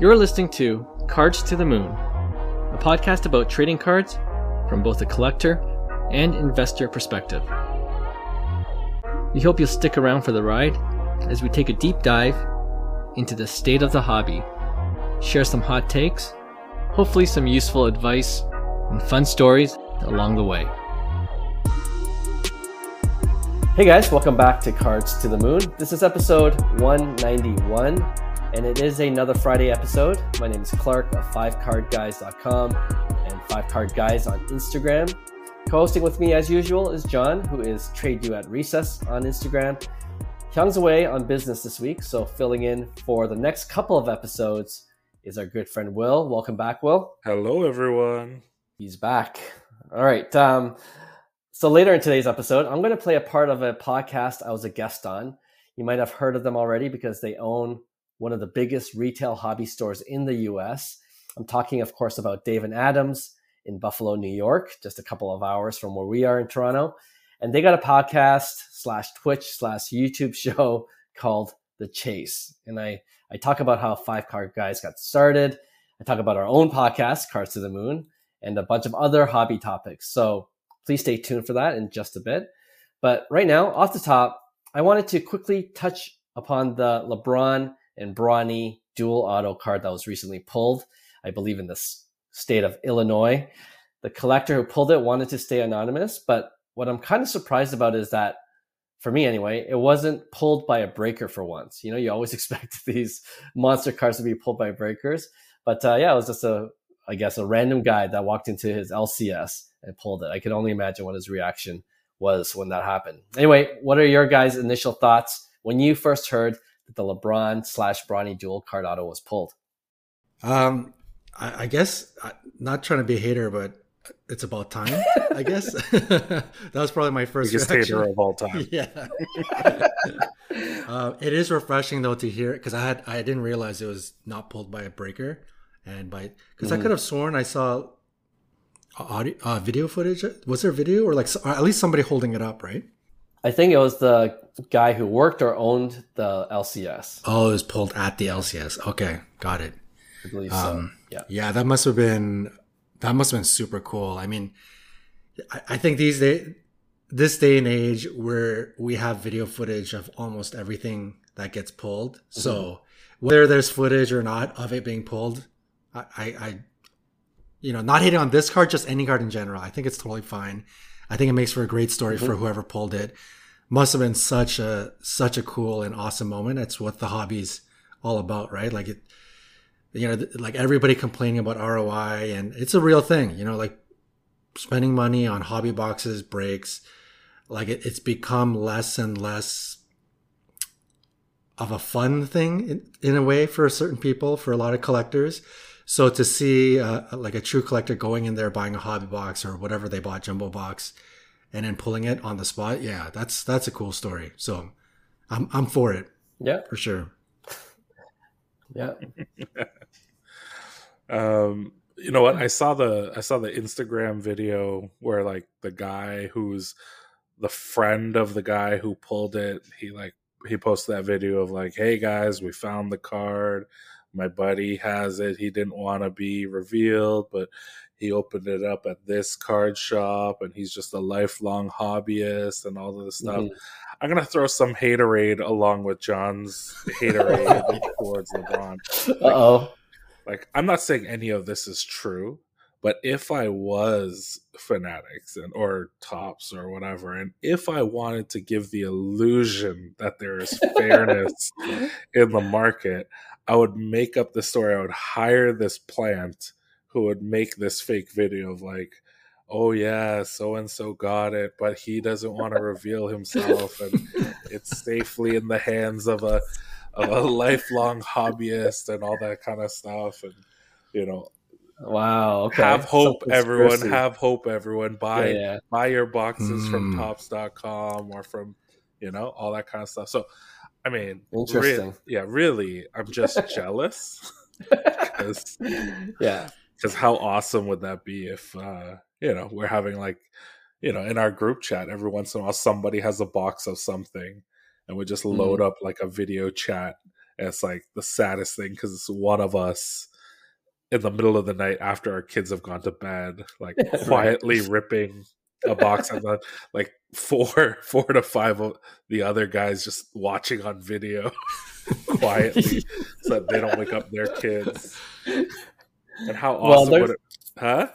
You're listening to Cards to the Moon, a podcast about trading cards from both a collector and investor perspective. We hope you'll stick around for the ride as we take a deep dive into the state of the hobby, share some hot takes, hopefully, some useful advice, and fun stories along the way. Hey guys, welcome back to Cards to the Moon. This is episode 191, and it is another Friday episode. My name is Clark of 5cardguys.com and 5cardguys on Instagram. Co hosting with me, as usual, is John, who is Trade You at Recess on Instagram. Hyung's away on business this week, so filling in for the next couple of episodes is our good friend Will. Welcome back, Will. Hello, everyone. He's back. All right. Um, so later in today's episode, I'm going to play a part of a podcast I was a guest on. You might have heard of them already because they own one of the biggest retail hobby stores in the US. I'm talking, of course, about Dave and Adams in Buffalo, New York, just a couple of hours from where we are in Toronto. And they got a podcast slash Twitch slash YouTube show called The Chase. And I, I talk about how Five Card Guys got started. I talk about our own podcast, Cards to the Moon, and a bunch of other hobby topics. So Please stay tuned for that in just a bit. But right now, off the top, I wanted to quickly touch upon the LeBron and Bronny dual auto card that was recently pulled, I believe in the state of Illinois. The collector who pulled it wanted to stay anonymous, but what I'm kind of surprised about is that, for me anyway, it wasn't pulled by a breaker for once. You know, you always expect these monster cards to be pulled by breakers, but uh, yeah, it was just a, I guess, a random guy that walked into his LCS and pulled it. I can only imagine what his reaction was when that happened. Anyway, what are your guys' initial thoughts when you first heard that the LeBron slash Bronny dual card auto was pulled? Um, I, I guess not trying to be a hater, but it's about time. I guess that was probably my first biggest hater of all time. Yeah, uh, it is refreshing though to hear because I had I didn't realize it was not pulled by a breaker, and by because mm-hmm. I could have sworn I saw audio uh, video footage was there video or like or at least somebody holding it up right i think it was the guy who worked or owned the lcs oh it was pulled at the lcs okay got it i believe so um, yeah yeah that must have been that must have been super cool i mean i, I think these days this day and age where we have video footage of almost everything that gets pulled mm-hmm. so whether there's footage or not of it being pulled I, I you know, not hitting on this card, just any card in general. I think it's totally fine. I think it makes for a great story mm-hmm. for whoever pulled it. Must have been such a such a cool and awesome moment. It's what the hobby's all about, right? Like it, you know, like everybody complaining about ROI, and it's a real thing. You know, like spending money on hobby boxes, breaks, like it, it's become less and less of a fun thing in, in a way for certain people, for a lot of collectors so to see uh, like a true collector going in there buying a hobby box or whatever they bought jumbo box and then pulling it on the spot, yeah, that's that's a cool story. So I'm I'm for it. Yeah, for sure. yeah. um, you know what? I saw the I saw the Instagram video where like the guy who's the friend of the guy who pulled it, he like he posted that video of like, "Hey guys, we found the card." My buddy has it. He didn't want to be revealed, but he opened it up at this card shop and he's just a lifelong hobbyist and all of this stuff. Mm-hmm. I'm gonna throw some haterade along with John's haterade towards LeBron. Like, oh. Like I'm not saying any of this is true, but if I was fanatics and or Topps or whatever, and if I wanted to give the illusion that there is fairness in the market, I would make up the story. I would hire this plant who would make this fake video of like, oh yeah, so and so got it, but he doesn't want to reveal himself, and it's safely in the hands of a of a lifelong hobbyist and all that kind of stuff, and you know. Wow. Okay. Have hope, everyone. Have hope, everyone. Buy yeah, yeah. buy your boxes mm. from Topps.com or from you know all that kind of stuff. So I mean, interesting. Re- yeah, really, I'm just jealous. Cause, yeah, because how awesome would that be if uh, you know we're having like you know in our group chat every once in a while somebody has a box of something and we just load mm. up like a video chat And it's like the saddest thing because it's one of us in the middle of the night after our kids have gone to bed, like quietly ripping a box and then like four four to five of the other guys just watching on video quietly so that they don't wake up their kids. And how awesome there's- would it huh?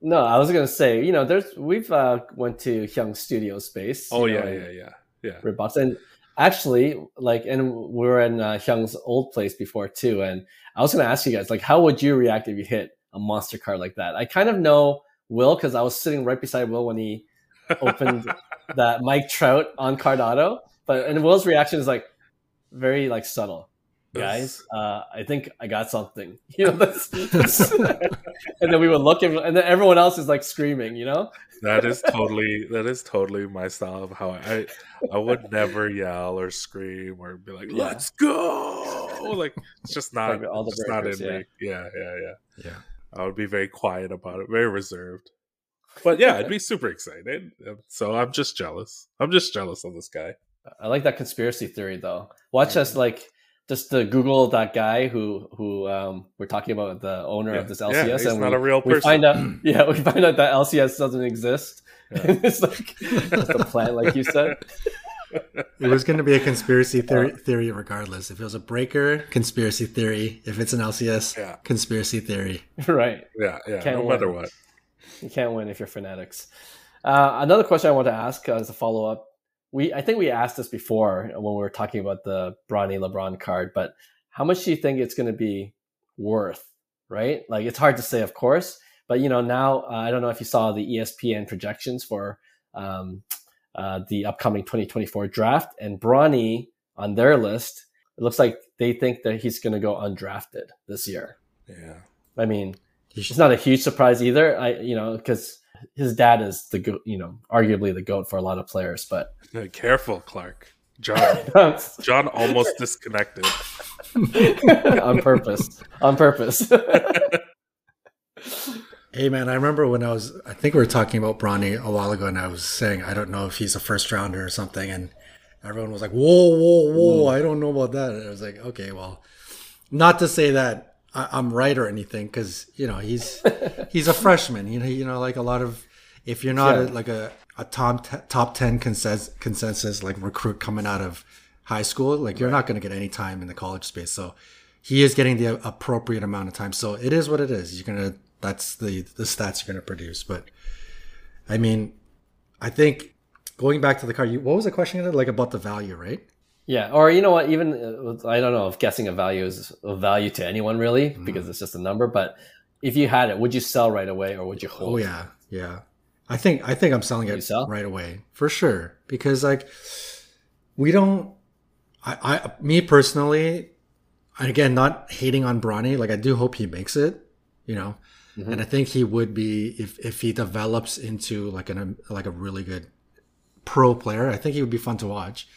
No, I was gonna say, you know, there's we've uh, went to Hyung Studio Space. Oh you know, yeah, yeah, yeah. Yeah. Redbox, and actually, like, and we were in uh, Hyung's old place before too. And I was gonna ask you guys, like, how would you react if you hit a monster card like that? I kind of know Will because I was sitting right beside Will when he opened that Mike Trout on card auto, but and Will's reaction is like very like subtle. Guys, uh, I think I got something. You know, that's, that's- and then we would look, at, and then everyone else is like screaming. You know, that is totally that is totally my style of how I I would never yell or scream or be like let's go like it's just not all the it's just not in yeah. me yeah yeah yeah Yeah. I would be very quiet about it very reserved but yeah I'd be super excited so I'm just jealous I'm just jealous of this guy I like that conspiracy theory though. Watch us like just to Google that guy who who um, we're talking about the owner yeah, of this LCS yeah, he's and not we, a real person. we find out yeah we find out that LCS doesn't exist. Yeah. it's like just a plan, like you said. It was going to be a conspiracy theory, theory regardless. If it was a breaker, conspiracy theory. If it's an LCS, Yeah. conspiracy theory. right, yeah yeah Can't no win. matter what you can't win if you're fanatics. Uh, another question I want to ask uh, as a follow up. We I think we asked this before when we were talking about the Bronny LeBron card, but how much do you think it's going to be worth? Right, like it's hard to say, of course, but you know now uh, I don't know if you saw the ESPN projections for um, uh, the upcoming 2024 draft, and Bronny on their list, it looks like they think that he's going to go undrafted this year. yeah I mean, it's not a huge surprise either. I you know because his dad is the go- you know arguably the goat for a lot of players, but careful Clark John John almost disconnected on purpose, on purpose. Hey man, I remember when I was I think we were talking about Bronny a while ago and I was saying I don't know if he's a first rounder or something and everyone was like, Whoa, whoa, whoa, I don't know about that. And I was like, Okay, well not to say that I, I'm right or anything, because you know, he's he's a freshman. You know, you know, like a lot of if you're not a, like a, a top t- top ten consensus, consensus like recruit coming out of high school, like you're not going to get any time in the college space. So he is getting the appropriate amount of time. So it is what it is. You're gonna that's the the stats you're gonna produce. But I mean, I think going back to the car, you, what was the question like about the value, right? yeah, or you know what? Even uh, I don't know if guessing a value is of value to anyone really because it's just a number. But if you had it, would you sell right away or would you hold? Oh yeah, yeah. I think I think I'm selling You it sell? right away for sure because like we don't. I, I me personally, and again, not hating on Bronny. Like I do hope he makes it, you know, Mhm. and I think he would be if if he develops into like an like a really good pro player. I think he would be fun to watch.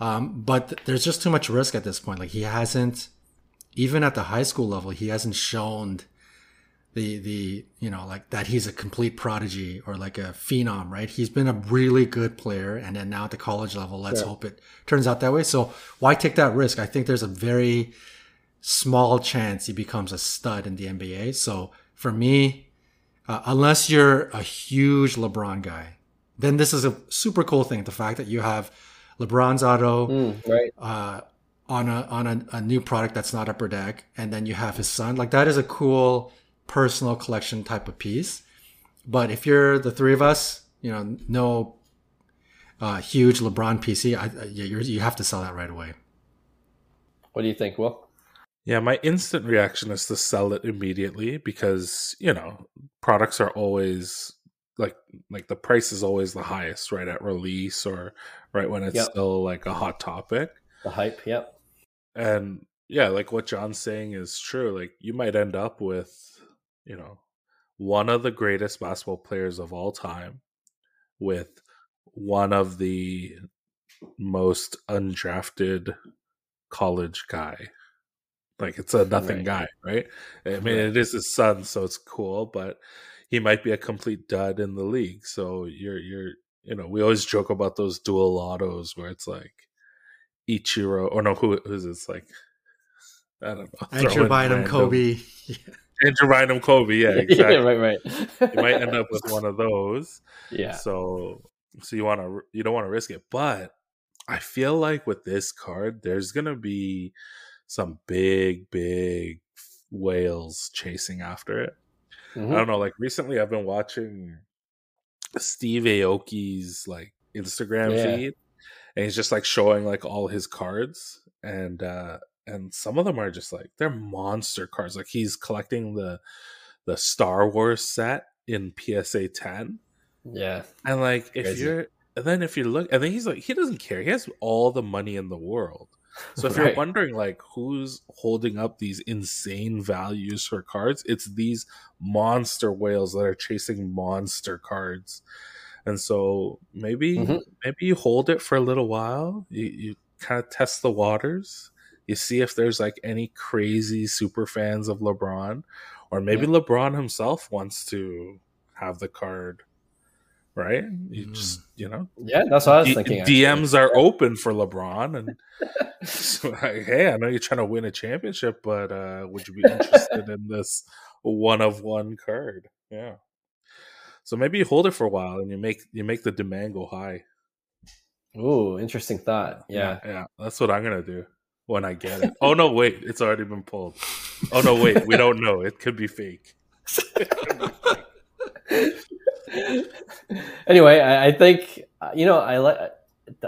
Um, but there's just too much risk at this point. Like he hasn't, even at the high school level, he hasn't shown the the you know like that he's a complete prodigy or like a phenom right he's been a really good player and then now at the college level let's Yeah. hope it turns out that way so why take that risk i think there's a very small chance he becomes a stud in the nba so for me uh, unless you're a huge lebron guy then this is a super cool thing the fact that you have lebron's auto Mm, right. uh, on a on a, a new product that's not upper deck, and then you have his son. Like that is a cool personal collection type of piece. But if you're the three of us, you know, no uh, huge LeBron PC, I, you're, you have to sell that right away. What do you think, Will? Yeah, my instant reaction is to sell it immediately because, you know, products are always like like the price is always the highest right at release or right when it's Yep. still like a hot topic. The hype. Yep. And yeah, like what John's saying is true. Like you might end up with, you know, one of the greatest basketball players of all time with one of the most undrafted college guy. Like it's a nothing Right. guy, right? I mean, Right. it is his son, so it's cool, but he might be a complete dud in the league. So you're you're you know, we always joke about those dual autos where it's like Ichiro or no, who is it? It's like I don't know. And throw you're in buying him random- Kobe. And you're Kobe. Yeah, exactly. yeah, right, right. you might end up with one of those. Yeah. So so you want to you don't want to risk it, but I feel like with this card, there's gonna be some big, big whales chasing after it. Mhm. I don't know. Like recently, I've been watching Steve Aoki's like Instagram Yeah. feed, and he's just like showing like all his cards, and uh and some of them are just like they're monster cards. Like he's collecting the the Star Wars set in PSA ten, Yeah. and like if Crazy. you're and then if you look, and then he's like he doesn't care. He has all the money in the world. So if you're wondering like who's holding up these insane values for cards, it's these monster whales that are chasing monster cards. And so maybe Mhm. maybe you hold it for a little while. You you kind of test the waters. You see if there's like any crazy super fans of LeBron, or maybe LeBron himself wants to have the card. Right? You Mm. just you know Yeah, that's what I was D- thinking. actually. DMs are open for LeBron, and so, like, hey, I know you're trying to win a championship, but uh, would you be interested in this one of one card? Yeah. So maybe you hold it for a while and you make you make the demand go high. Ooh, interesting thought. Yeah. yeah, that's what I'm gonna do when I get it. oh no, wait, it's already been pulled. Oh no, wait, we don't know. It could be fake. anyway, I, I think you know I like.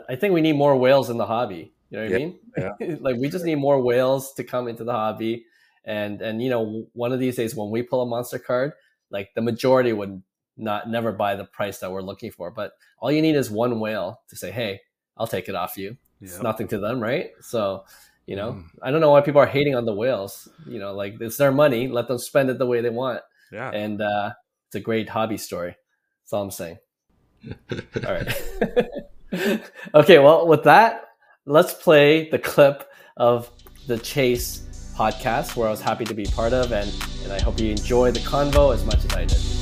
I think we need more whales in the hobby. You know what Yeah, I mean? like we just need more whales to come into the hobby, and and you know one of these days when we pull a monster card, like the majority would not never buy the price that we're looking for. But all you need is one whale to say, "Hey, I'll take it off you." It's Yeah. nothing to them, right? So. You know, Mm. I don't know why people are hating on the whales. You know, like it's their money. Let them spend it the way they want Yeah. and uh, it's a great hobby story. That's all I'm saying. All right. okay, well, with that, let's play the clip of the Chase podcast, where I was happy to be part of, and and I hope you enjoy the convo as much as I did.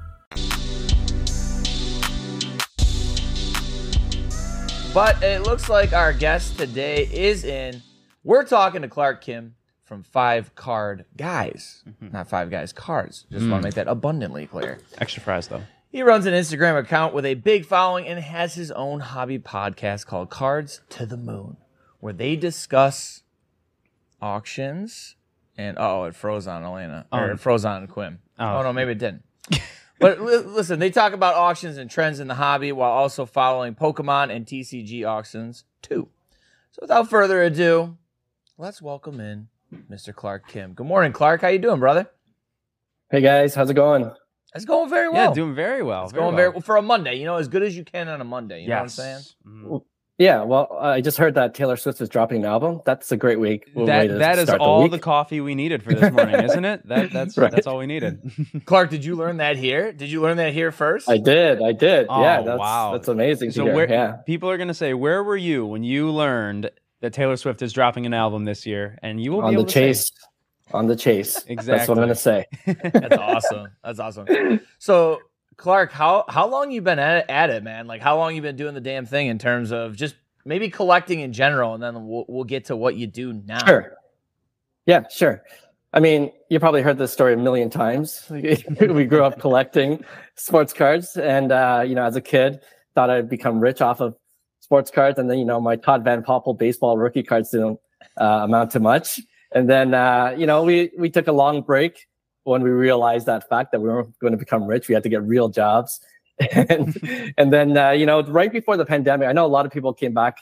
But it looks like our guest today is in. We're talking to Clark Kim from Five Card Guys, mm-hmm. not Five Guys Cards. Just want to hmm. make that abundantly clear. Extra fries though. He runs an Instagram account with a big following and has his own hobby podcast called Cards to the Moon, where they discuss auctions and oh, it froze on Elena or Oh. it froze on Quim. Oh. Oh, no, maybe it didn't. but li- listen, they talk about auctions and trends in the hobby while also following Pokemon and TCG auctions too. So without further ado, let's welcome in Mr. Clark Kim. Good morning, Clark. How you doing, brother? Hey guys, how's it going? It's going very well. Yeah, doing very well. It's going very well for a Monday. You know, as good as you can on a Monday. You know what I'm saying? Mm-hmm. Yeah, well, I just heard that Taylor Swift is dropping an album. That's a great week. way That that is all week. the coffee we needed for this morning, isn't it? That that's Right. that's all we needed. Clark, did you learn that here? Did you learn that here first? I did, I did. Oh, yeah, Oh, that's wow. that's amazing. so to hear. where yeah. people are gonna say, where were you when you learned that Taylor Swift is dropping an album this year? And you will be on be the able to say- chase, on the chase. Exactly. That's what I'm gonna say. That's awesome. That's awesome. So, Clark, how how long you been at it, at it, man? Like, how long you been doing the damn thing in terms of just maybe collecting in general, and then we'll we'll get to what you do now. Sure. Yeah, sure. I mean, you probably heard this story a million times. we grew up collecting sports cards, and uh, you know, as a kid, thought I'd become rich off of sports cards, and then you know, my Todd Van Poppel baseball rookie cards didn't uh, amount to much. And then uh, you know, we we took a long break when we realized that fact that we weren't going to become rich. We had to get real jobs, and and then uh, you know, right before the pandemic, I know a lot of people came back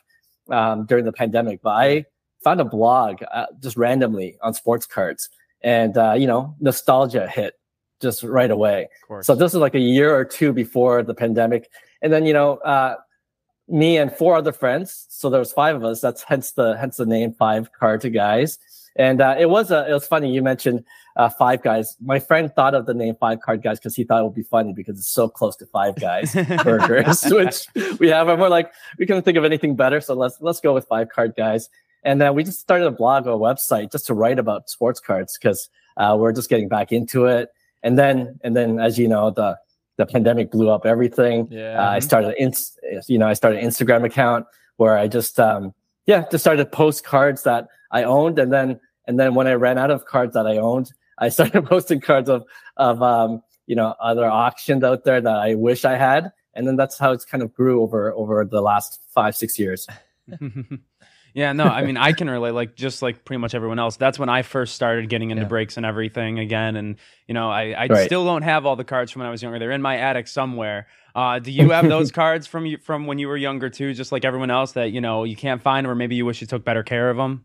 um, during the pandemic, but I found a blog uh, just randomly on sports cards and uh, you know nostalgia hit just right away so this is like a year or two before the pandemic and then you know uh, me and four other friends so there was five of us that's hence the hence the name five card to guys And uh, it was a, it was funny. You mentioned uh, Five Guys. My friend thought of the name Five Card Guys because he thought it would be funny because it's so close to Five Guys burgers, which we have. And we're like, we couldn't think of anything better, so let's let's go with Five Card Guys. And then we just started a blog or a website just to write about sports cards because uh, we're just getting back into it. And then and then as you know the the pandemic blew up everything. Yeah. Uh, I started, in, you know, I started an Instagram account where I just, um, yeah, just started post cards that I owned, and then and then when I ran out of cards that I owned, I started posting cards of of um, you know other auctions out there that I wish I had, and then that's how it's kind of grew over over the last five six years. yeah, no, I mean, I can relate, like, just like pretty much everyone else. That's when I first started getting into Yeah. breaks and everything again. And, you know, I, I Right. still don't have all the cards from when I was younger. They're in my attic somewhere. Uh, do you have those cards from you from when you were younger too, just like everyone else that, you know, you can't find or maybe you wish you took better care of them?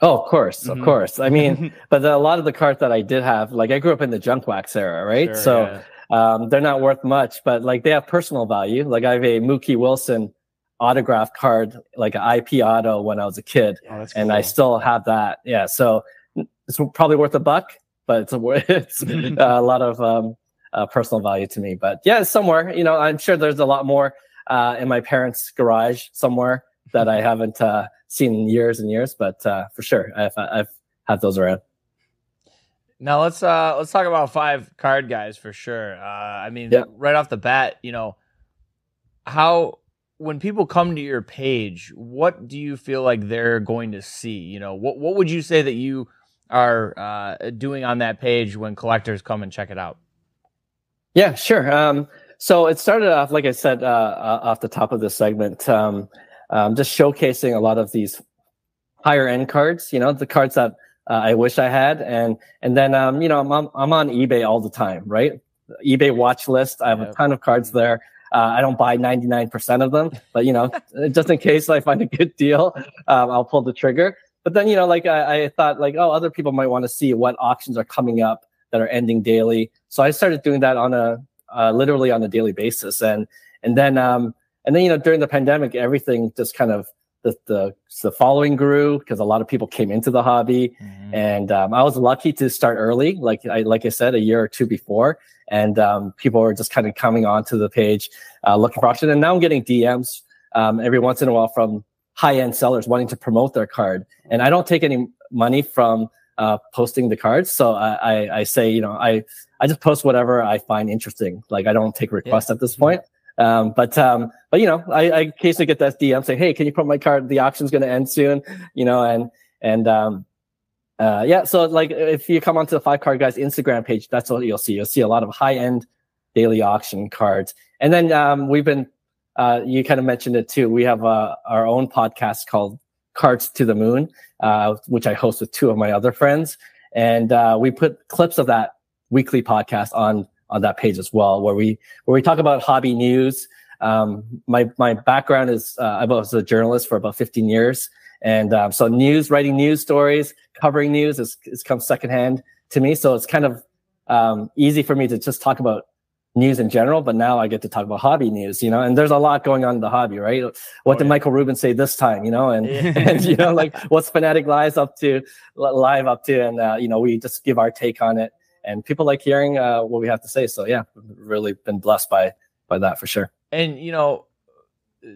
Oh, of course, Mhm. of course. I mean, but the, a lot of the cards that I did have, like I grew up in the junk wax era, right? Sure, so um, they're not worth much, but like they have personal value. Like I have a Mookie Wilson autograph card, like an IP auto when I was a kid. Oh, and I still have that. Yeah, so it's probably worth a buck, but it's a, it's a lot of um, uh, personal value to me. But yeah, it's somewhere. You know, I'm sure there's a lot more uh, in my parents' garage somewhere that I haven't uh, seen years and years. But uh, for sure, I've I've had those around. Now let's uh let's talk about five card guys for sure. Uh I mean Yeah. right off the bat, you know, how when people come to your page, what do you feel like they're going to see? You know, what what would you say that you are uh doing on that page when collectors come and check it out? Yeah, sure. Um, so it started off, like I said, uh, uh, off the top of this segment, um, um, just showcasing a lot of these higher end cards. You know, the cards that uh, I wish I had, and and then um, you know, I'm on- I'm on eBay all the time, right? eBay watch list. I have a ton of cards there. Uh, I don't buy 99% of them, but you know, just in case I find a good deal, um, I'll pull the trigger. But then, you know, like I, I thought, like, oh, other people might want to see what auctions are coming up that are ending daily. So I started doing that on a uh, literally on a daily basis, and and then um and then you know during the pandemic, everything just kind of the the the following grew because a lot of people came into the hobby, and um, I was lucky to start early, like I like I said, a year or two before, and um, people were just kind of coming onto the page uh, looking for auction, and now I'm getting DMs um, every once in a while from high end sellers wanting to promote their card, and I don't take any money from uh, posting the cards, so I, I I say you know I I just post whatever I find interesting, like I don't take requests at this point. Um, but um, but you know, I, I occasionally get that DM saying, "Hey, can you put my card? The auction's going to end soon." You know, and and um, uh, yeah. So like, if you come onto the Five Card Guys Instagram page, that's what you'll see. You'll see a lot of high end daily auction cards, and then um, we've been. Uh, you kind of mentioned it too. We have uh, our own podcast called Cards to the Moon, uh, which I host with two of my other friends, and uh, we put clips of that weekly podcast on on that page as well, where we where we talk about hobby news. Um, my my background is uh, I was a journalist for about 15 years, and um, so news, writing news stories, covering news is is come secondhand to me. So it's kind of um, easy for me to just talk about news in general, but now I get to talk about hobby news, you know. And there's a lot going on in the hobby, right? What Oh, did yeah. Michael Rubin say this time, you know? And Yeah. and you know, like what's Fanatics Live's up to, live up to, and uh, you know, we just give our take on it, and people like hearing uh, what we have to say. So yeah, really been blessed by by that for sure. And you know,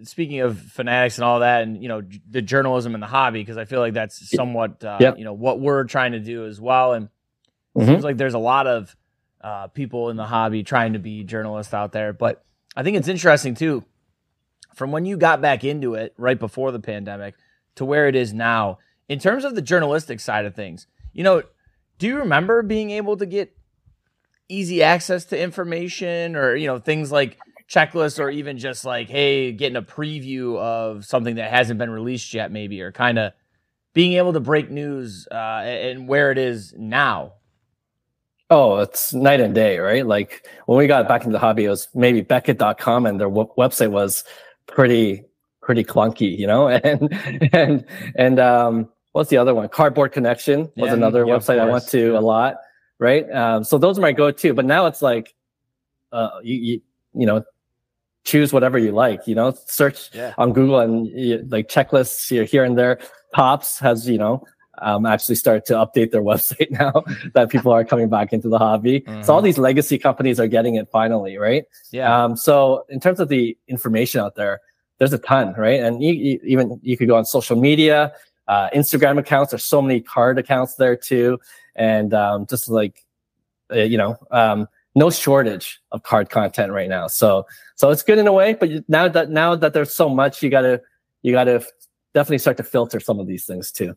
speaking of fanatics and all that, and you know, j- the journalism and the hobby, because I feel like that's somewhat, uh, Yep. you know, what we're trying to do as well. And Mhm. seems like there's a lot of uh, people in the hobby trying to be journalists out there. But I think it's interesting too, from when you got back into it right before the pandemic to where it is now, in terms of the journalistic side of things. You know, do you remember being able to get easy access to information or you know things like checklists or even just like hey getting a preview of something that hasn't been released yet maybe or kind of being able to break news uh, and where it is now Oh, it's night and day, right? Like when we got back into the hobby, it was maybe Beckett.com and their w- website was pretty, pretty clunky, you know? And, and, and, um, what's the other one? Cardboard Connection was Yeah, another yeah, website I went to a lot, right? Um, so those are my go-to, but now it's like, uh, you, you, you know, choose whatever you like, you know, search Yeah. on Google and you, like checklists here, here and there. Topps has, you know, um, actually started to update their website now that people are coming back into the hobby. So all these legacy companies are getting it finally, right? Yeah. Um, so in terms of the information out there, there's a ton, right? And you, you, even you could go on social media, uh, Instagram accounts. There's so many card accounts there too, and um, just like uh, you know, um, no shortage of card content right now. So so it's good in a way, but now that now that there's so much, you gotta you gotta definitely start to filter some of these things too.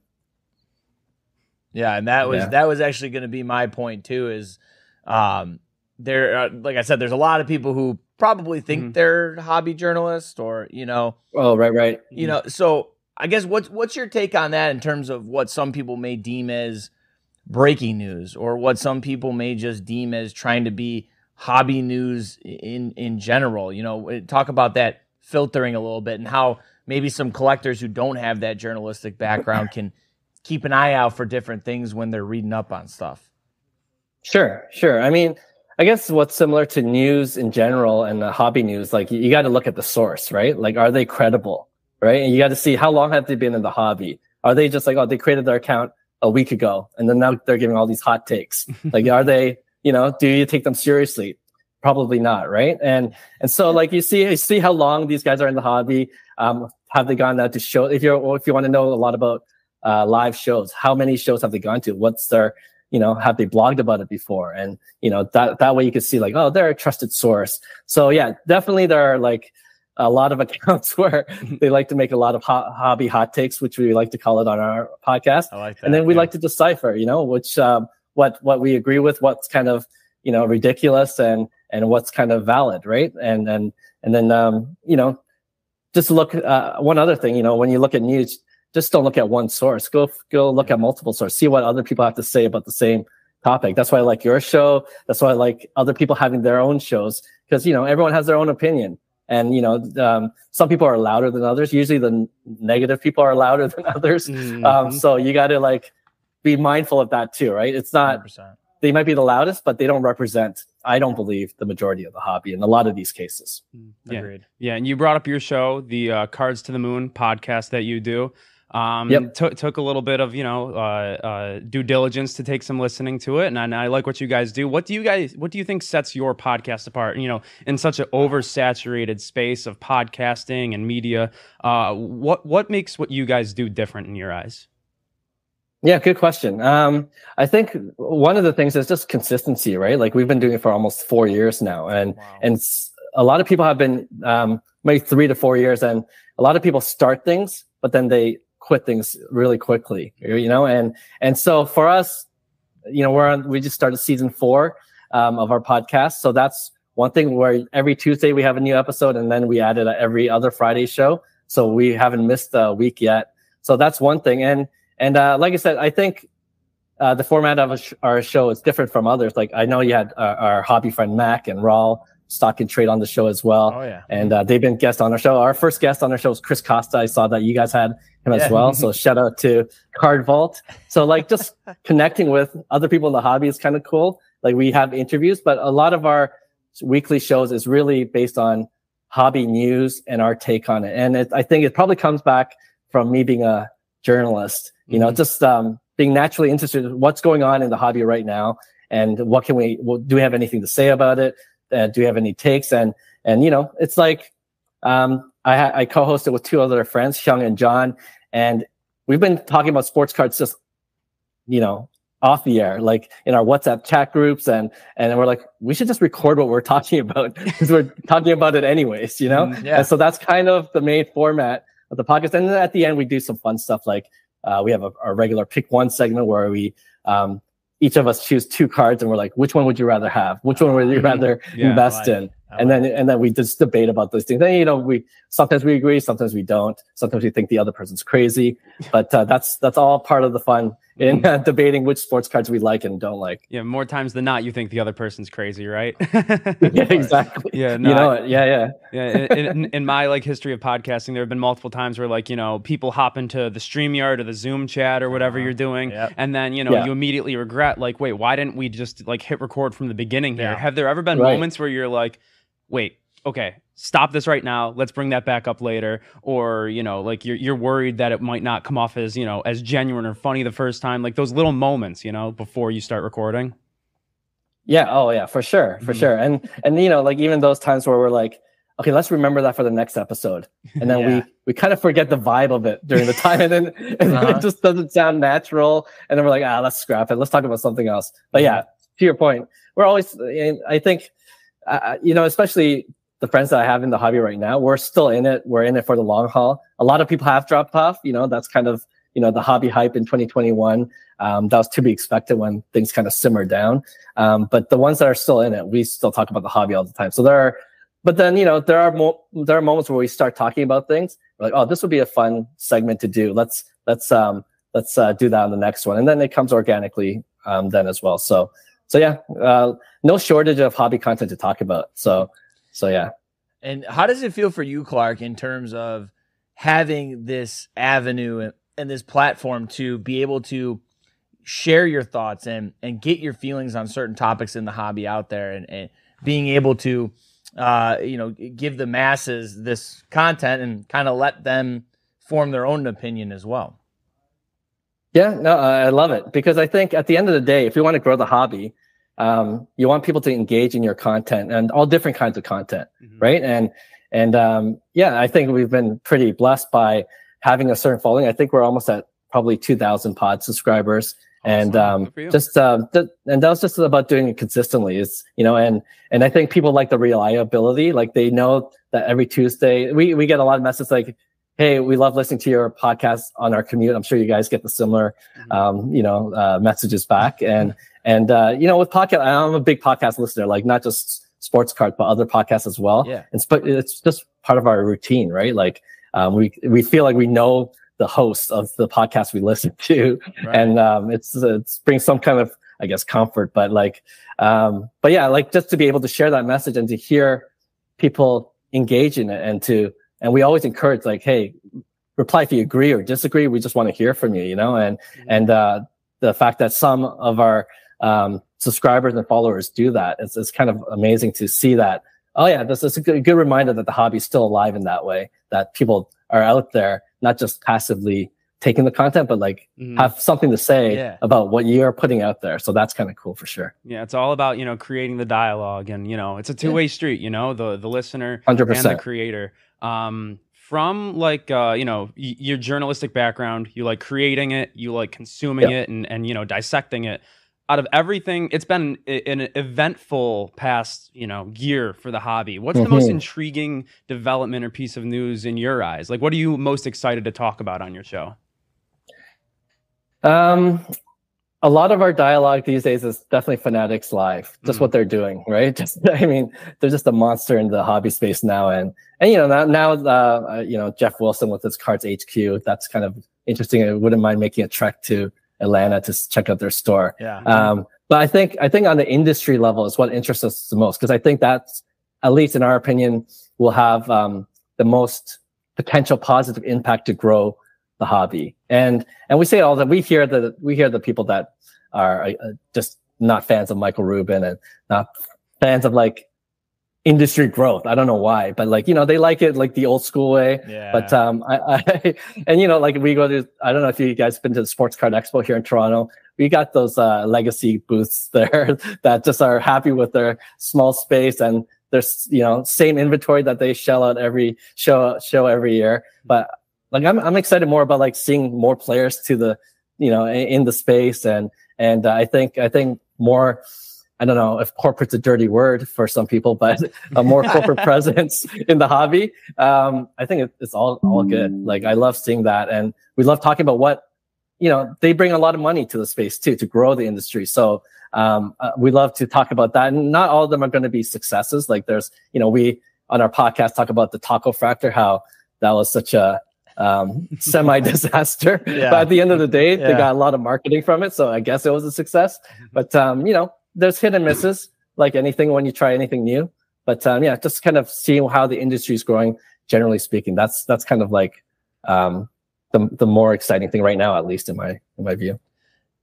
Yeah, and that was Yeah. that was actually going to be my point too. Is um, there, uh, like I said, there's a lot of people who probably think Mhm. they're hobby journalists, or you know, Oh, right, right. you know. So I guess what's what's your take on that in terms of what some people may deem as breaking news, or what some people may just deem as trying to be hobby news in in general? You know, eh, talk about that filtering a little bit and how maybe some collectors who don't have that journalistic background can keep an eye out for different things when they're reading up on stuff. Sure, sure. I mean, I guess what's similar to news in general and the hobby news, like you, got to look at the source, right? Like, are they credible, right? And you got to see how long have they been in the hobby? Are they just like, oh, they created their account a week ago, and then now they're giving all these hot takes? like, are they, you know, do you take them seriously? Probably not, right? And and so like you see, you see how long these guys are in the hobby. Um, have they gone out to show? If you're, if you want to know a lot about uh, live shows, how many shows have they gone to? What's their you know have they blogged about it before and you know that that way you can see like oh they're a trusted source so yeah definitely there are like a lot of accounts where they like to make a lot of ho- hobby hot takes which we like to call it on our podcast. I like that. and then we yeah. like to decipher you know which um, what what we agree with what's kind of you know ridiculous and and what's kind of valid right? And and and then um you know just look uh, one other thing you know when you look at news just don't look at one source. Go go look at multiple sources. See what other people have to say about the same topic. That's why i like your show. That's why i like other people having their own shows. Because you know everyone has their own opinion and you know um, some people are louder than others usually the negative people are louder than others Mm-hmm. um, so you got to like be mindful of that too right it's not 100%. they might be the loudest but they don't represent i don't believe the majority of the hobby in a lot of these cases Yeah. Agreed. Yeah, and you brought up your show, the uh, Cards to the Moon podcast that you do. Um, Yep. took took a little bit of you know uh, uh, due diligence to take some listening to it, and I, and I like what you guys do. What do you guys What do you think sets your podcast apart? You know, in such an oversaturated space of podcasting and media, uh, what what makes what you guys do different in your eyes? Yeah, good question. Um, I think one of the things is just consistency, right? Like we've been doing it for almost four years now, and Wow. and a lot of people have been um, maybe three to four years, and a lot of people start things, but then they quit things really quickly, you know. And and so for us, you know, we're on. We just started season four um, of our podcast, so that's one thing where every Tuesday we have a new episode, and then we added every other Friday show, so we haven't missed a week yet. So that's one thing, and and uh, like I said, I think uh, the format of our show is different from others. Like I know you had uh, our hobby friend Mac and Rawl Stock and Trade on the show as well, Oh yeah. and uh, they've been guests on our show. Our first guest on our show was Chris Costa. I saw that you guys had him Yeah. as well. So shout out to Card Vault. So like just connecting with other people in the hobby is kind of cool. Like we have interviews, but a lot of our weekly shows is really based on hobby news and our take on it. And it, I think it probably comes back from me being a journalist, you know, Mhm. just um, being naturally interested in what's going on in the hobby right now and what can we, do we have anything to say about it? Uh, do you have any takes? And, and, you know, it's like, um, I, I co-hosted with two other friends, Hyung and John, and we've been talking about sports cards just, you know, off the air, like in our WhatsApp chat groups, and and we're like, we should just record what we're talking about because we're talking about it anyways, you know. Mm, yeah. And so that's kind of the main format of the podcast. And then at the end, we do some fun stuff like uh, we have a, a regular pick one segment where we um, each of us choose two cards and we're like, which one would you rather have? Which one would you rather Yeah, invest like in? And then and then we just debate about those things. Then you know we sometimes we agree, sometimes we don't. Sometimes we think the other person's crazy, but uh, that's that's all part of the fun in uh, debating which sports cards we like and don't like. Yeah, more times than not, you think the other person's crazy, right? Yeah, exactly. Yeah, no, you know I- it. Yeah, yeah. Yeah, in, in, in my like history of podcasting, there have been multiple times where like you know people hop into the Streamyard or the Zoom chat or whatever you're doing, Yep. and then you know Yeah. you immediately regret like, wait, why didn't we just like hit record from the beginning here? Yeah. Have there ever been Right. moments where you're like, wait, okay, stop this right now. Let's bring that back up later. Or, you know, like you're, you're worried that it might not come off as, you know, as genuine or funny the first time. Like those little moments, you know, before you start recording. Yeah. Oh, yeah. For sure. For Mhm. sure. And and you know, like even those times where we're like, okay, let's remember that for the next episode, and then Yeah. we we kind of forget the vibe of it during the time, and then, and Uh-huh. it just doesn't sound natural, and then we're like, ah, let's scrap it. Let's talk about something else. But yeah, to your point, we're always. I think, uh, you know, especially the friends that I have in the hobby right now, we're still in it. We're in it for the long haul. A lot of people have dropped off. You know, that's kind of you know the hobby hype in 2021. Um, that was to be expected when things kind of simmered down. Um, but the ones that are still in it, we still talk about the hobby all the time. So there are, but then you know there are mo- there are moments where we start talking about things. We're like, oh, this would be a fun segment to do. Let's let's um let's uh, do that on the next one, and then it comes organically um, then as well. So so yeah, uh, no shortage of hobby content to talk about. So so yeah. And how does it feel for you, Clark, in terms of having this avenue and, this platform to be able to share your thoughts and and get your feelings on certain topics in the hobby out there and, and being able to uh, you know give the masses this content and kind of let them form their own opinion as well. Yeah, no, I love it because I think at the end of the day, if you want to grow the hobby, um, you want people to engage in your content and all different kinds of content, Mhm. right? And and um, yeah, I think we've been pretty blessed by having a certain following. I think we're almost at probably two thousand pod subscribers, and um, Good for you. just um, th- and that was just about doing it consistently. Is you know, and and I think people like the reliability. Like they know that every Tuesday we we get a lot of messages like, "Hey, we love listening to your podcast on our commute." I'm sure you guys get the similar, um, you know, uh, messages back. And and uh, you know, with podcast, I'm a big podcast listener. Like not just sports cards, but other podcasts as well. Yeah. It's but it's just part of our routine, right? Like um, we we feel like we know the host of the podcast we listen to, Right. and um, it's it's brings some kind of I guess comfort. But like, um, but yeah, like just to be able to share that message and to hear people engage in it, and to and we always encourage like, hey, reply if you agree or disagree. We just want to hear from you, you know, and and uh, the fact that some of our um, subscribers and followers do that, it's, it's kind of amazing to see that. Oh yeah, this is a good, good reminder that the hobby is still alive in that way. That people are out there, not just passively taking the content, but like Mhm. have something to say Yeah. about what you're putting out there. So that's kind of cool for sure. Yeah, it's all about you know creating the dialogue, and you know it's a two way street. You know the the listener Hundred and the creator. Um, from like uh, you know y- your journalistic background, you like creating it, you like consuming Yeah. it, and and you know dissecting it. Out of everything, it's been i- an eventful past you know year for the hobby. What's the most Mhm. intriguing development or piece of news in your eyes? Like, what are you most excited to talk about on your show? Um, a lot of our dialogue these days is definitely Fanatics Live, just Mm. what they're doing, right? Just, I mean, they're just a monster in the hobby space now, and and you know now now uh, uh, you know Jeff Wilson with his Cards HQ. That's kind of interesting. I wouldn't mind making a trek to Atlanta to check out their store. Yeah. Um, but I think I think on the industry level is what interests us the most because I think that's at least in our opinion will have um, the most potential positive impact to grow the hobby. And and we say all that we hear the we hear the people that are uh, just not fans of Michael Rubin and not fans of like industry growth. I don't know why, but like you know they like it like the old school way. Yeah. But um, I, I and you know, like we go to, I don't know if you guys been to the Sports Card Expo here in Toronto. We got those uh, legacy booths there that just are happy with their small space and there's you know same inventory that they shell out every show show every year. But like I'm I'm excited more about like seeing more players to the you know in, the space and and uh, I think I think more. I don't know if corporate's a dirty word for some people, but a more corporate presence in the hobby. Um, I think it, it's all all good. Like I love seeing that, and we love talking about what you know. They bring a lot of money to the space too to grow the industry. So um, uh, we love to talk about that. And not all of them are going to be successes. Like there's you know we on our podcast talk about the taco factor, how that was such a um, semi disaster. Yeah. But at the end of the day, they got a lot of marketing from it. So I guess it was a success. But um, you know, there's hit and misses like anything when you try anything new. But um, yeah, just kind of seeing how the industry is growing, generally speaking. That's that's kind of like um, the the more exciting thing right now, at least in my in my view.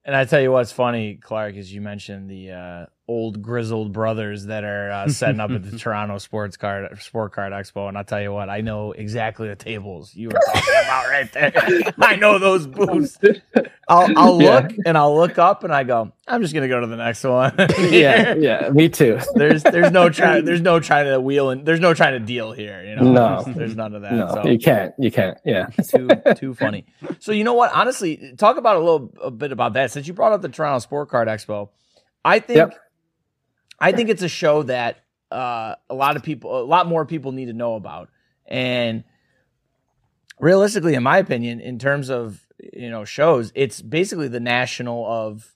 And I tell you what's funny, Clark, is you mentioned the uh, old grizzled brothers that are uh, setting up at the Toronto Sports Card Sport Card Expo, and I'll tell you what, I know exactly the tables you were talking about right there. I know those booths. I'll, I'll Yeah. look and I'll look up and I go, I'm just gonna go to the next one. yeah, yeah, me too. there's there's no trying there's no trying to wheel and there's no trying to deal here. You know, No. there's, there's none of that. No, so you can't. You can't. Yeah. too too funny. So you know what? Honestly, talk about a little a bit about that. Since you brought up the Toronto Sport Card Expo, I think Yep. I think it's a show that uh, a lot of people, a lot more people need to know about. And realistically, in my opinion, in terms of you know shows, it's basically the national of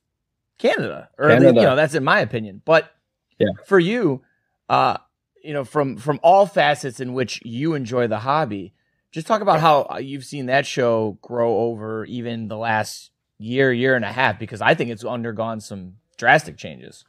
Canada, or least, you know that's in my opinion. But Yeah. for you, uh, you know, from from all facets in which you enjoy the hobby, just talk about how you've seen that show grow over even the last year, year and a half, because I think it's undergone some drastic changes.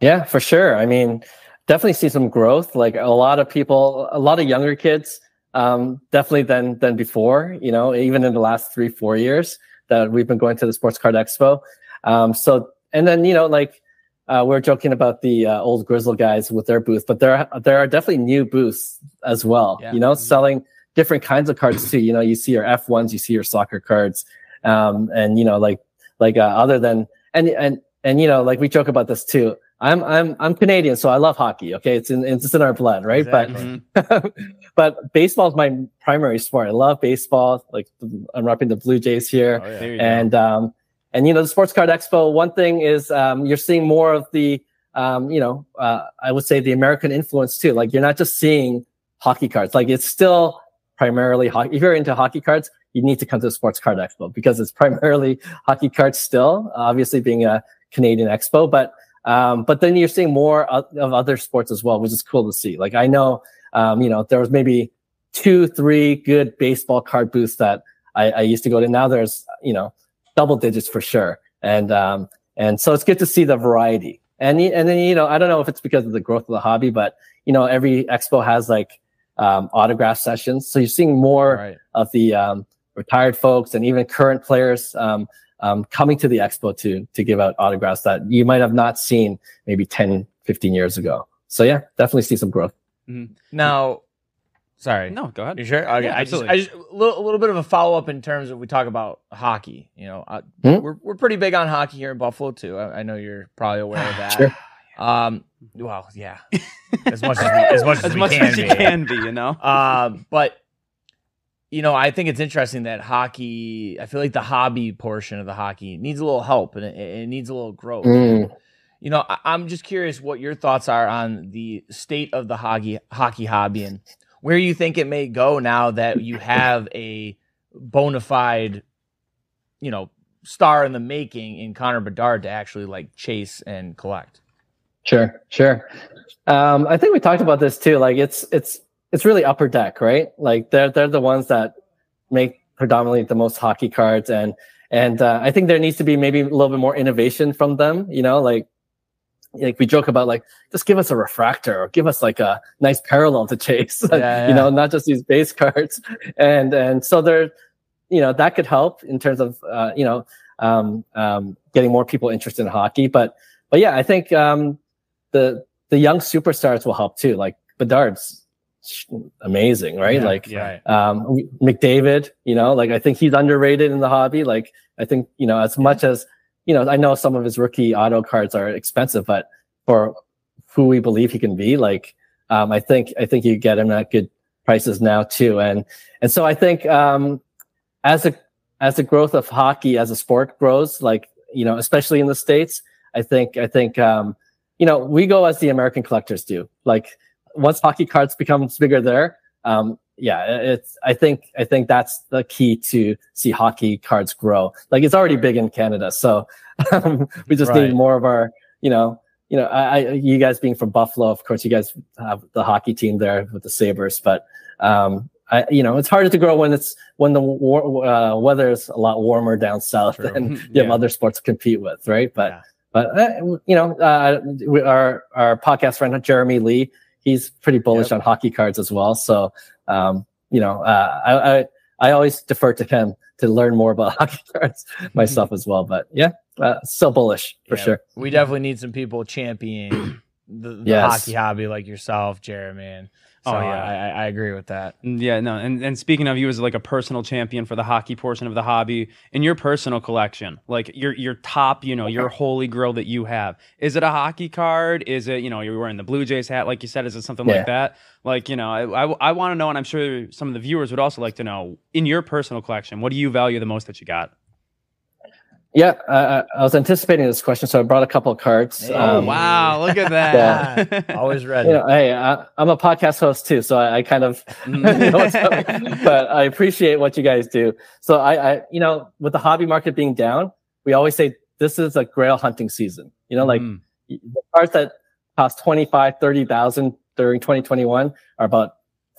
Yeah, for sure. I mean, definitely see some growth. Like a lot of people, a lot of younger kids, um, definitely than than before. You know, even in the last three, four years that we've been going to the Sports Card Expo. Um, so, and then you know, like uh, we're joking about the uh, old Grizzle guys with their booth, but there are, there are definitely new booths as well. Yeah. You know, selling different kinds of cards too. You know, you see your F ones, you see your soccer cards, um, and you know, like like uh, other than and and and you know, like we joke about this too. I'm I'm I'm Canadian, so I love hockey. Okay, it's in it's in our blood, right? Exactly. But but baseball is my primary sport. I love baseball. Like I'm repping the Blue Jays here, Oh, yeah. There you go. and um and you know the Sports Card Expo. One thing is um you're seeing more of the um you know uh, I would say the American influence too. Like you're not just seeing hockey cards. Like it's still primarily hockey. If you're into hockey cards, you need to come to the Sports Card Expo because it's primarily hockey cards still. Obviously, being a Canadian expo, but um, but then you're seeing more of, of other sports as well, which is cool to see. Like I know, um, you know, there was maybe two, three good baseball card booths that I, I used to go to. Now there's, you know, double digits for sure, and um, and so it's good to see the variety. And and then you know, I don't know if it's because of the growth of the hobby, but you know, every expo has like um, autograph sessions, so you're seeing more Right. of the um, retired folks and even current players um, um, coming to the expo to to give out autographs that you might have not seen maybe 10 15 years ago so yeah definitely see some growth Now, sorry. No, go ahead. You sure? Okay. Yeah, I just, absolutely. I just a little, a little bit of a follow up in terms of we talk about hockey. You know, uh, Hmm? we're we're pretty big on hockey here in Buffalo too. I, I know you're probably aware of that. Sure. Um, well, yeah, as much as we, as much as, As we much can as you be. can be, you know. Um, but you know, I think it's interesting that hockey. I feel like the hobby portion of the hockey needs a little help and it, it needs a little growth. Mm. You know, I, I'm just curious what your thoughts are on the state of the hockey hockey hobby and where you think it may go now that you have a bona fide, you know, star in the making in Connor Bedard to actually like chase and collect. Sure, sure. Um, I think we talked about this too. Like it's it's it's really upper deck, right? Like they're they're the ones that make predominantly the most hockey cards, and and uh, I think there needs to be maybe a little bit more innovation from them. You know, like like we joke about like just give us a refractor or give us like a nice parallel to chase. Yeah, you know, not just these base cards, and and so there, you know, that could help in terms of uh, you know um, um, getting more people interested in hockey, but but yeah, I think um, the the young superstars will help too. Like Bedard's amazing, right? Yeah, like yeah. um, McDavid, you know, like I think he's underrated in the hobby. Like I think you know as much as you know, I know some of his rookie auto cards are expensive, but for who we believe he can be, like um, I think I think you get him at good prices now too. And and so I think um, as a as the growth of hockey as a sport grows, like you know, especially in the states, I think I think um, you know we go as the American collectors do. Like once hockey cards becomes bigger there, um, yeah, it's I think I think that's the key to see hockey cards grow. Like it's already big in Canada, so um, we just Right. need more of our you know. You know, I, I, you guys being from Buffalo, of course, you guys have the hockey team there with the Sabres, but um, I, you know, it's harder to grow when it's when the war, uh, weather is a lot warmer down south True. and you have other sports to compete with, right? But Yeah. but uh, you know, uh, we, our our podcast friend Jeremy Lee, he's pretty bullish Yep. on hockey cards as well. So um, you know, uh, I, I I always defer to him to learn more about hockey cards myself as well. But yeah, uh, still bullish for Yeah, sure. We definitely need some people championing the, the Yes. hockey hobby like yourself, Jeremy. And Oh, so Oh, yeah. I, I, I agree with that. Mm, yeah, no, and, and speaking of you as like a personal champion for the hockey portion of the hobby, in your personal collection, like your your top, you know, your holy grail that you have, is it a hockey card? Is it, you know, you're wearing the Blue Jays hat, like you said, is it something Yeah. like that? Like, you know, I, I, I want to know, and I'm sure some of the viewers would also like to know, in your personal collection, what do you value the most that you got? Yeah, uh, I was anticipating this question, so I brought a couple of cards. Hey. Oh Um, wow, look at that! Always ready. You know, hey, I, I'm a podcast host too, so I, I kind of know what's up. but I appreciate what you guys do. So I, I, you know, with the hobby market being down, we always say this is a grail hunting season. You know, like Mm. the cards that cost 25, 30,000 during 2021 are about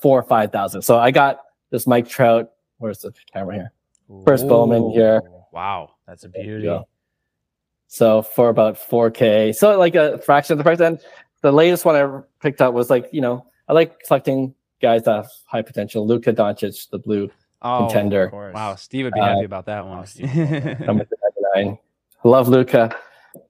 four or 5,000. So I got this Mike Trout. Where's the camera here? First Bowman here. wow. That's a beauty. So for about 4K. So like a fraction of the price. And the latest one I picked up was like, you know, I like collecting guys that have high potential. Luka Doncic, the blue Oh, Contender. Of. Wow, Steve would be Uh, happy about that one. oh, Steve would love that. number 99. Love Luka.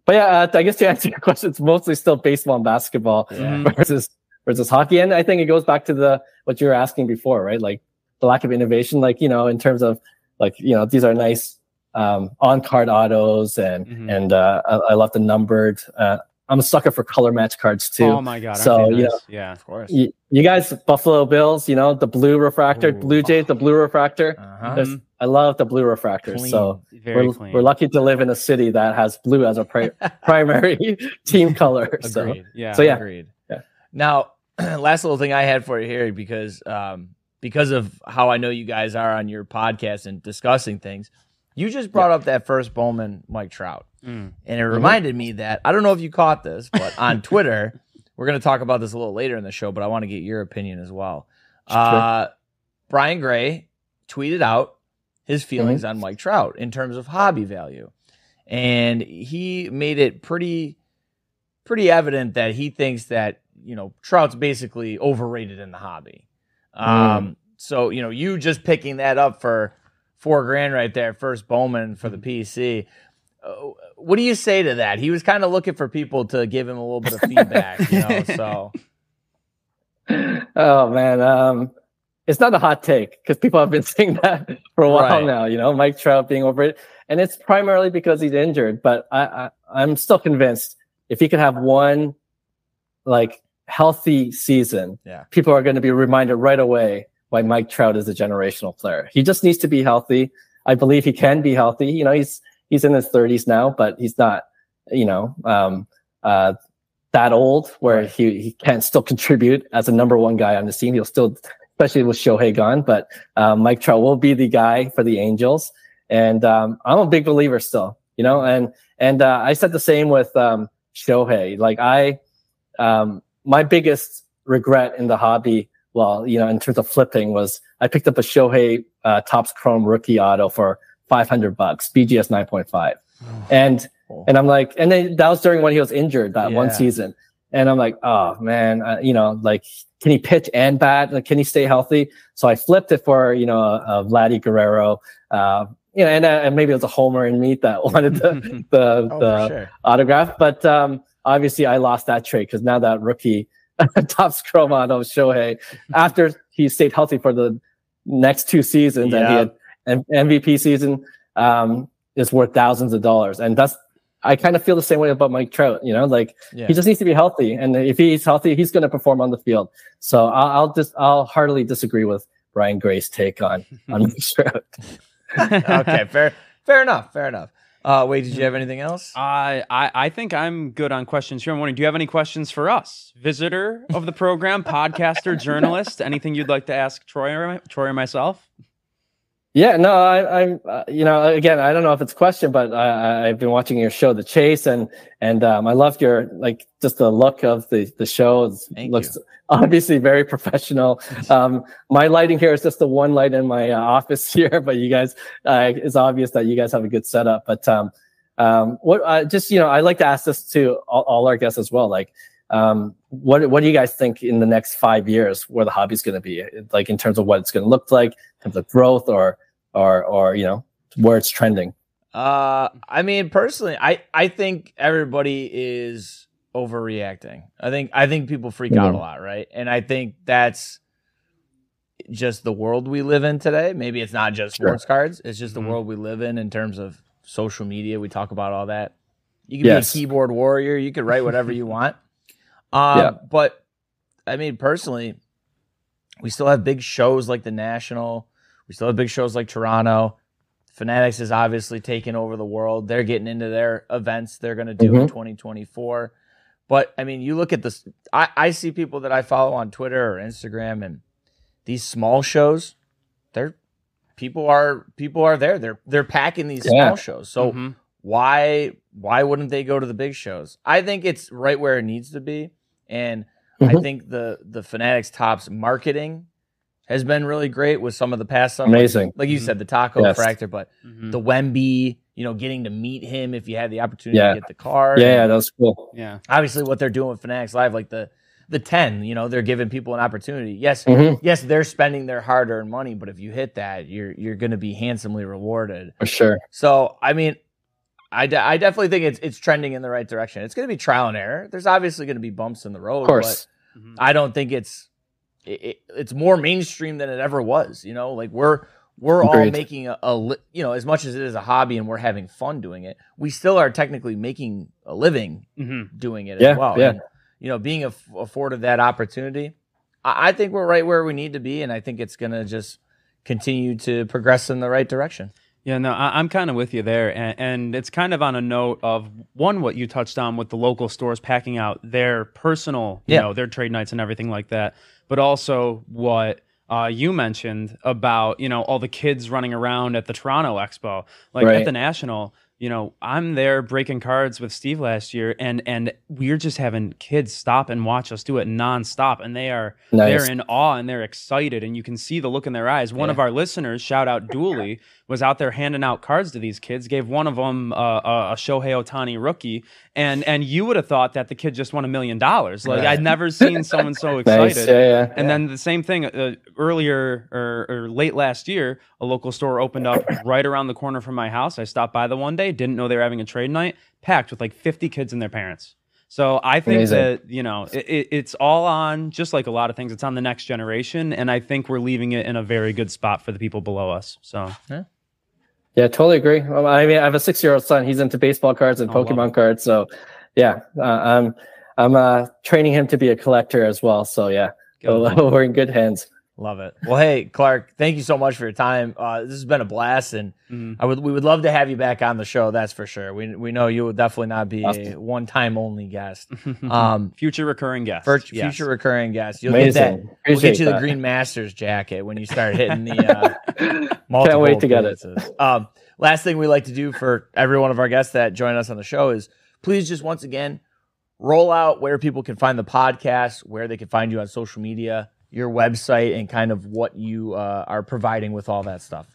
But yeah, uh, I guess to answer your question, it's mostly still baseball and basketball Yeah. versus versus hockey. And I think it goes back to the what you were asking before, right? Like the lack of innovation, like, you know, in terms of like, you know, these are nice um, on card autos and Mhm. and uh, I, I love the numbered. Uh, I'm a sucker for color match cards too. Oh my god! aren't So, they you know, yeah. Of course. you, you guys, Buffalo Bills, you know, the blue refractor, Ooh. Blue Jays, the blue refractor. Uh-huh. I love the blue refractor. Clean. So Very we're, clean. we're lucky to live in a city that has blue as a pri- primary team color. So yeah. so yeah. Agreed. Yeah. Now, last little thing I had for you here because um, because of how I know you guys are on your podcast and discussing things, you just brought up that first Bowman Mike Trout, Mm. and it reminded me that I don't know if you caught this, but on Twitter, we're going to talk about this a little later in the show, but I want to get your opinion as well. Uh, Brian Gray tweeted out his feelings on Mike Trout in terms of hobby value, and he made it pretty pretty evident that he thinks that you know Trout's basically overrated in the hobby. Um, so you know, you just picking that up for four grand right there, first Bowman for the PC. Uh, what do you say to that? He was kind of looking for people to give him a little bit of feedback, you know. So oh man, um, it's not a hot take because people have been saying that for a while Right. now. You know, Mike Trout being over it, and it's primarily because he's injured. But I, I, I'm still convinced if he could have one like healthy season, Yeah. people are going to be reminded right away why Mike Trout is a generational player. He just needs to be healthy. I believe he can be healthy. You know, he's he's in his 30s now, but he's not, you know, um, uh, that old where Right. he, he can still contribute as a number one guy on the team. He'll still, especially with Shohei gone, but um, Mike Trout will be the guy for the Angels. And um, I'm a big believer still, you know, and and uh, I said the same with um, Shohei. Like I, um, my biggest regret in the hobby, well, you know, in terms of flipping, was I picked up a Shohei uh, Topps Chrome rookie auto for 500 bucks, BGS 9.5, and Cool. and I'm like, and then that was during when he was injured that one season, and I'm like, oh man, uh, you know, like, can he pitch and bat? Like, can he stay healthy? So I flipped it for you know a, a Vladdy Guerrero. Uh, you know, and, uh, and maybe it was a homer in me that wanted the the, oh, the sure. autograph. But um, obviously, I lost that trade because now that rookie Topps Chrome on of Shohei, after he stayed healthy for the next two seasons and he had an MVP season, um, is worth thousands of dollars. And that's I kind of feel the same way about Mike Trout. You know, like Yeah. he just needs to be healthy, and if he's healthy, he's going to perform on the field. So I'll, I'll just I'll heartily disagree with Brian Gray's take on on Mike Trout. okay, fair, fair enough, fair enough. Uh, wait, did you have anything else? I, I I think I'm good on questions here. I'm wondering, do you have any questions for us, visitor of the program, podcaster, journalist? Anything you'd like to ask Troy or Troy or myself? Yeah, no, I, I'm, uh, you know, again, I don't know if it's a question, but I, I've been watching your show, The Chase, and and um, I loved your like just the look of the the show. It looks obviously very professional. Um, my lighting here is just the one light in my uh, office here, but you guys, uh, it's obvious that you guys have a good setup. But um, um, what uh, just you know, I like to ask this to all, all our guests as well, like. Um, what what do you guys think in the next five years where the hobby's going to be like in terms of what it's going to look like in terms of growth or or or you know where it's trending Uh, I mean, personally, I I think everybody is overreacting. I think I think people freak out a Mhm. lot, right? And I think that's just the world we live in today. Maybe it's not just Sure. sports cards. It's just the Mhm. world we live in in terms of social media. We talk about all that. You can Yes. be a keyboard warrior. You can write whatever you want. Um, Yeah. But I mean, personally, we still have big shows like the National. We still have big shows like Toronto. Fanatics is obviously taking over the world. They're getting into their events they're going to do in Mhm. 2024. But I mean, you look at this. I, I see people that I follow on Twitter or Instagram, and these small shows, they're people are people are there. They're they're packing these Yeah. small shows. So Mhm. why why wouldn't they go to the big shows? I think it's right where it needs to be, and I Mhm. think the the Fanatics Topps marketing has been really great with some of the past stuff. Amazing. like you Mhm. said, the Taco Yes. Fractor, but Mhm. the Wemby, you know, getting to meet him if you had the opportunity Yeah. to get the card. Yeah, yeah, that was cool. yeah. obviously what they're doing with Fanatics Live, like the the ten, you know, they're giving people an opportunity. Yes, Mhm. yes, they're spending their hard earned money, but if you hit that, you're you're going to be handsomely rewarded. For sure. So, I mean, I, de- I definitely think it's it's trending in the right direction. It's going to be trial and error. There's obviously going to be bumps in the road, Of course. But I don't think it's it, it, it's more mainstream than it ever was. You know, like we're we're all making a, a li- you know as much as it is a hobby and we're having fun doing it, we still are technically making a living Mhm. doing it Yeah, as well. yeah. And, you know, being aff- afforded that opportunity, I, I think we're right where we need to be, and I think it's going to just continue to progress in the right direction. Yeah, no, I, I'm kind of with you there, and, and it's kind of on a note of one what you touched on with the local stores packing out their personal, you Yeah. know, their trade nights and everything like that, but also what uh, you mentioned about you know all the kids running around at the Toronto Expo, like at the National. You know, I'm there breaking cards with Steve last year, and and we're just having kids stop and watch us do it nonstop, and they are Nice. they're in awe and they're excited, and you can see the look in their eyes. One Yeah. of our listeners, shout out Dooley, was out there handing out cards to these kids. Gave one of them uh, a, a Shohei Ohtani rookie, and and you would have thought that the kid just won a million dollars. Like Right. I'd never seen someone so excited. Nice. Yeah, yeah. And then the same thing uh, earlier or, or late last year, a local store opened up right around the corner from my house. I stopped by the one day, didn't know they were having a trade night, packed with like 50 kids and their parents. So I think Amazing. that you know it, it, it's all on just like a lot of things. It's on the next generation, and I think we're leaving it in a very good spot for the people below us. So Yeah, totally agree. I mean, I have a six-year-old son. He's into baseball cards and Oh, Pokemon cards. So, yeah, uh, I'm I'm uh, training him to be a collector as well. So, yeah, we're in good hands. Love it. Well, hey, Clark, thank you so much for your time. Uh, this has been a blast, and Mhm. I would we would love to have you back on the show. That's for sure. We we know you will definitely not be a one time only guest. Um, future recurring guest, for yes. future recurring guest, you'll Amazing. get that. We'll get you the. Green Masters jacket when you start hitting the. Uh, multiple Can't wait to get it. Um, last thing we like to do for every one of our guests that join us on the show is please just once again roll out where people can find the podcast, where they can find you on social media, your website, and kind of what you uh, are providing with all that stuff.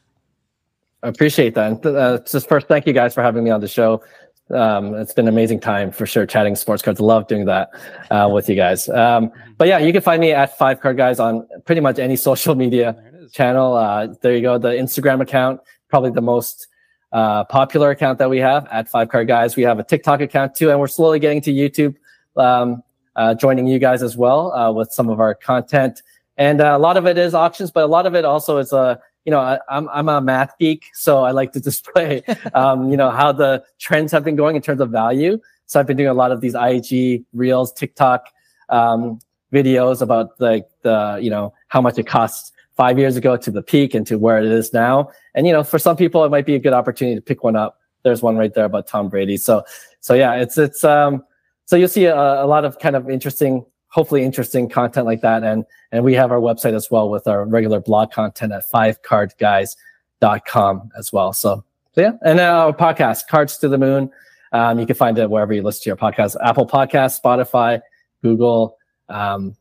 I appreciate that. And, uh, just first, thank you guys for having me on the show. Um, it's been an amazing time for sure chatting sports cards. Love doing that uh, with you guys. Um, but yeah, you can find me at Five Card Guys on pretty much any social media There channel. Uh, there you go. The Instagram account, probably the most uh, popular account that we have at Five Card Guys. We have a TikTok account too, and we're slowly getting to YouTube, um, uh, joining you guys as well uh, with some of our content. And uh, a lot of it is auctions, but a lot of it also is uh, you know, I, I'm I'm a math geek, so I like to display, um, you know, how the trends have been going in terms of value. So I've been doing a lot of these IG reels, TikTok um, videos about like the, you know, how much it costs five years ago to the peak and to where it is now. And you know, for some people, it might be a good opportunity to pick one up. There's one right there about Tom Brady. So, so yeah, it's it's um, so you'll see a, a lot of kind of interesting, hopefully interesting content like that. And and we have our website as well with our regular blog content at fivecardguys.com as well. So, so yeah, and then our podcast, Cards to the Moon. Um, you can find it wherever you listen to your podcast, Apple Podcasts, Spotify, Google. Um,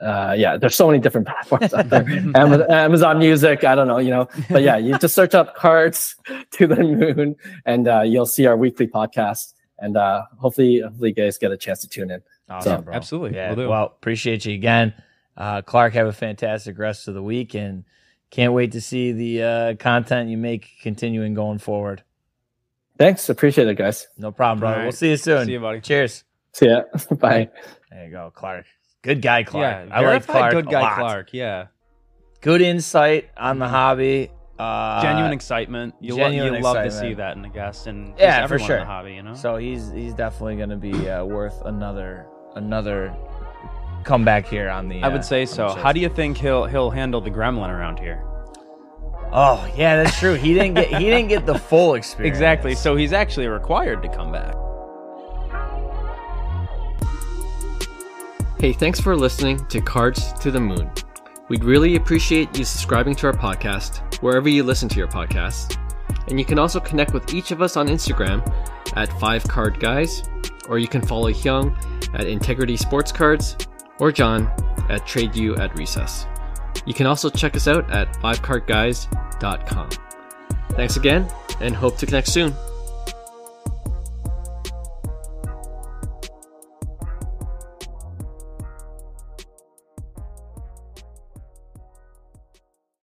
uh, yeah, there's so many different platforms out there. Amazon, Amazon Music, I don't know, you know, but yeah, you just search up Cards to the Moon, and uh, you'll see our weekly podcast. And uh, hopefully, hopefully, you guys get a chance to tune in. Awesome, So, absolutely. Yeah. Will. Well, appreciate you again. Uh, Clark, have a fantastic rest of the week and can't wait to see the uh, content you make continuing going forward. Thanks. Appreciate it, guys. No problem, brother. All right. We'll see you soon. See you, buddy. Cheers. See ya. Bye. There you go, Clark. Good guy, Clark. Yeah, I like Clark. good a guy lot. Clark. Yeah, Good insight on the hobby. Uh, genuine excitement. You, lo- genuine you love to see that in a guest, and just Yeah, for sure. in the hobby. You know. So he's he's definitely going to be uh, worth another another comeback here on the. I uh, would say on so. How do you think he'll he'll handle the gremlin around here? Oh yeah, that's true. He didn't get he didn't get the full experience. Exactly. So he's actually required to come back. Hey, thanks for listening to Cards to the Moon. We'd really appreciate you subscribing to our podcast wherever you listen to your podcasts. And you can also connect with each of us on Instagram at 5 Card Guys, or you can follow Hyung at Integrity Sports Cards, or John at Trade You at Recess. You can also check us out at 5cardguys.com. Thanks again, and hope to connect soon.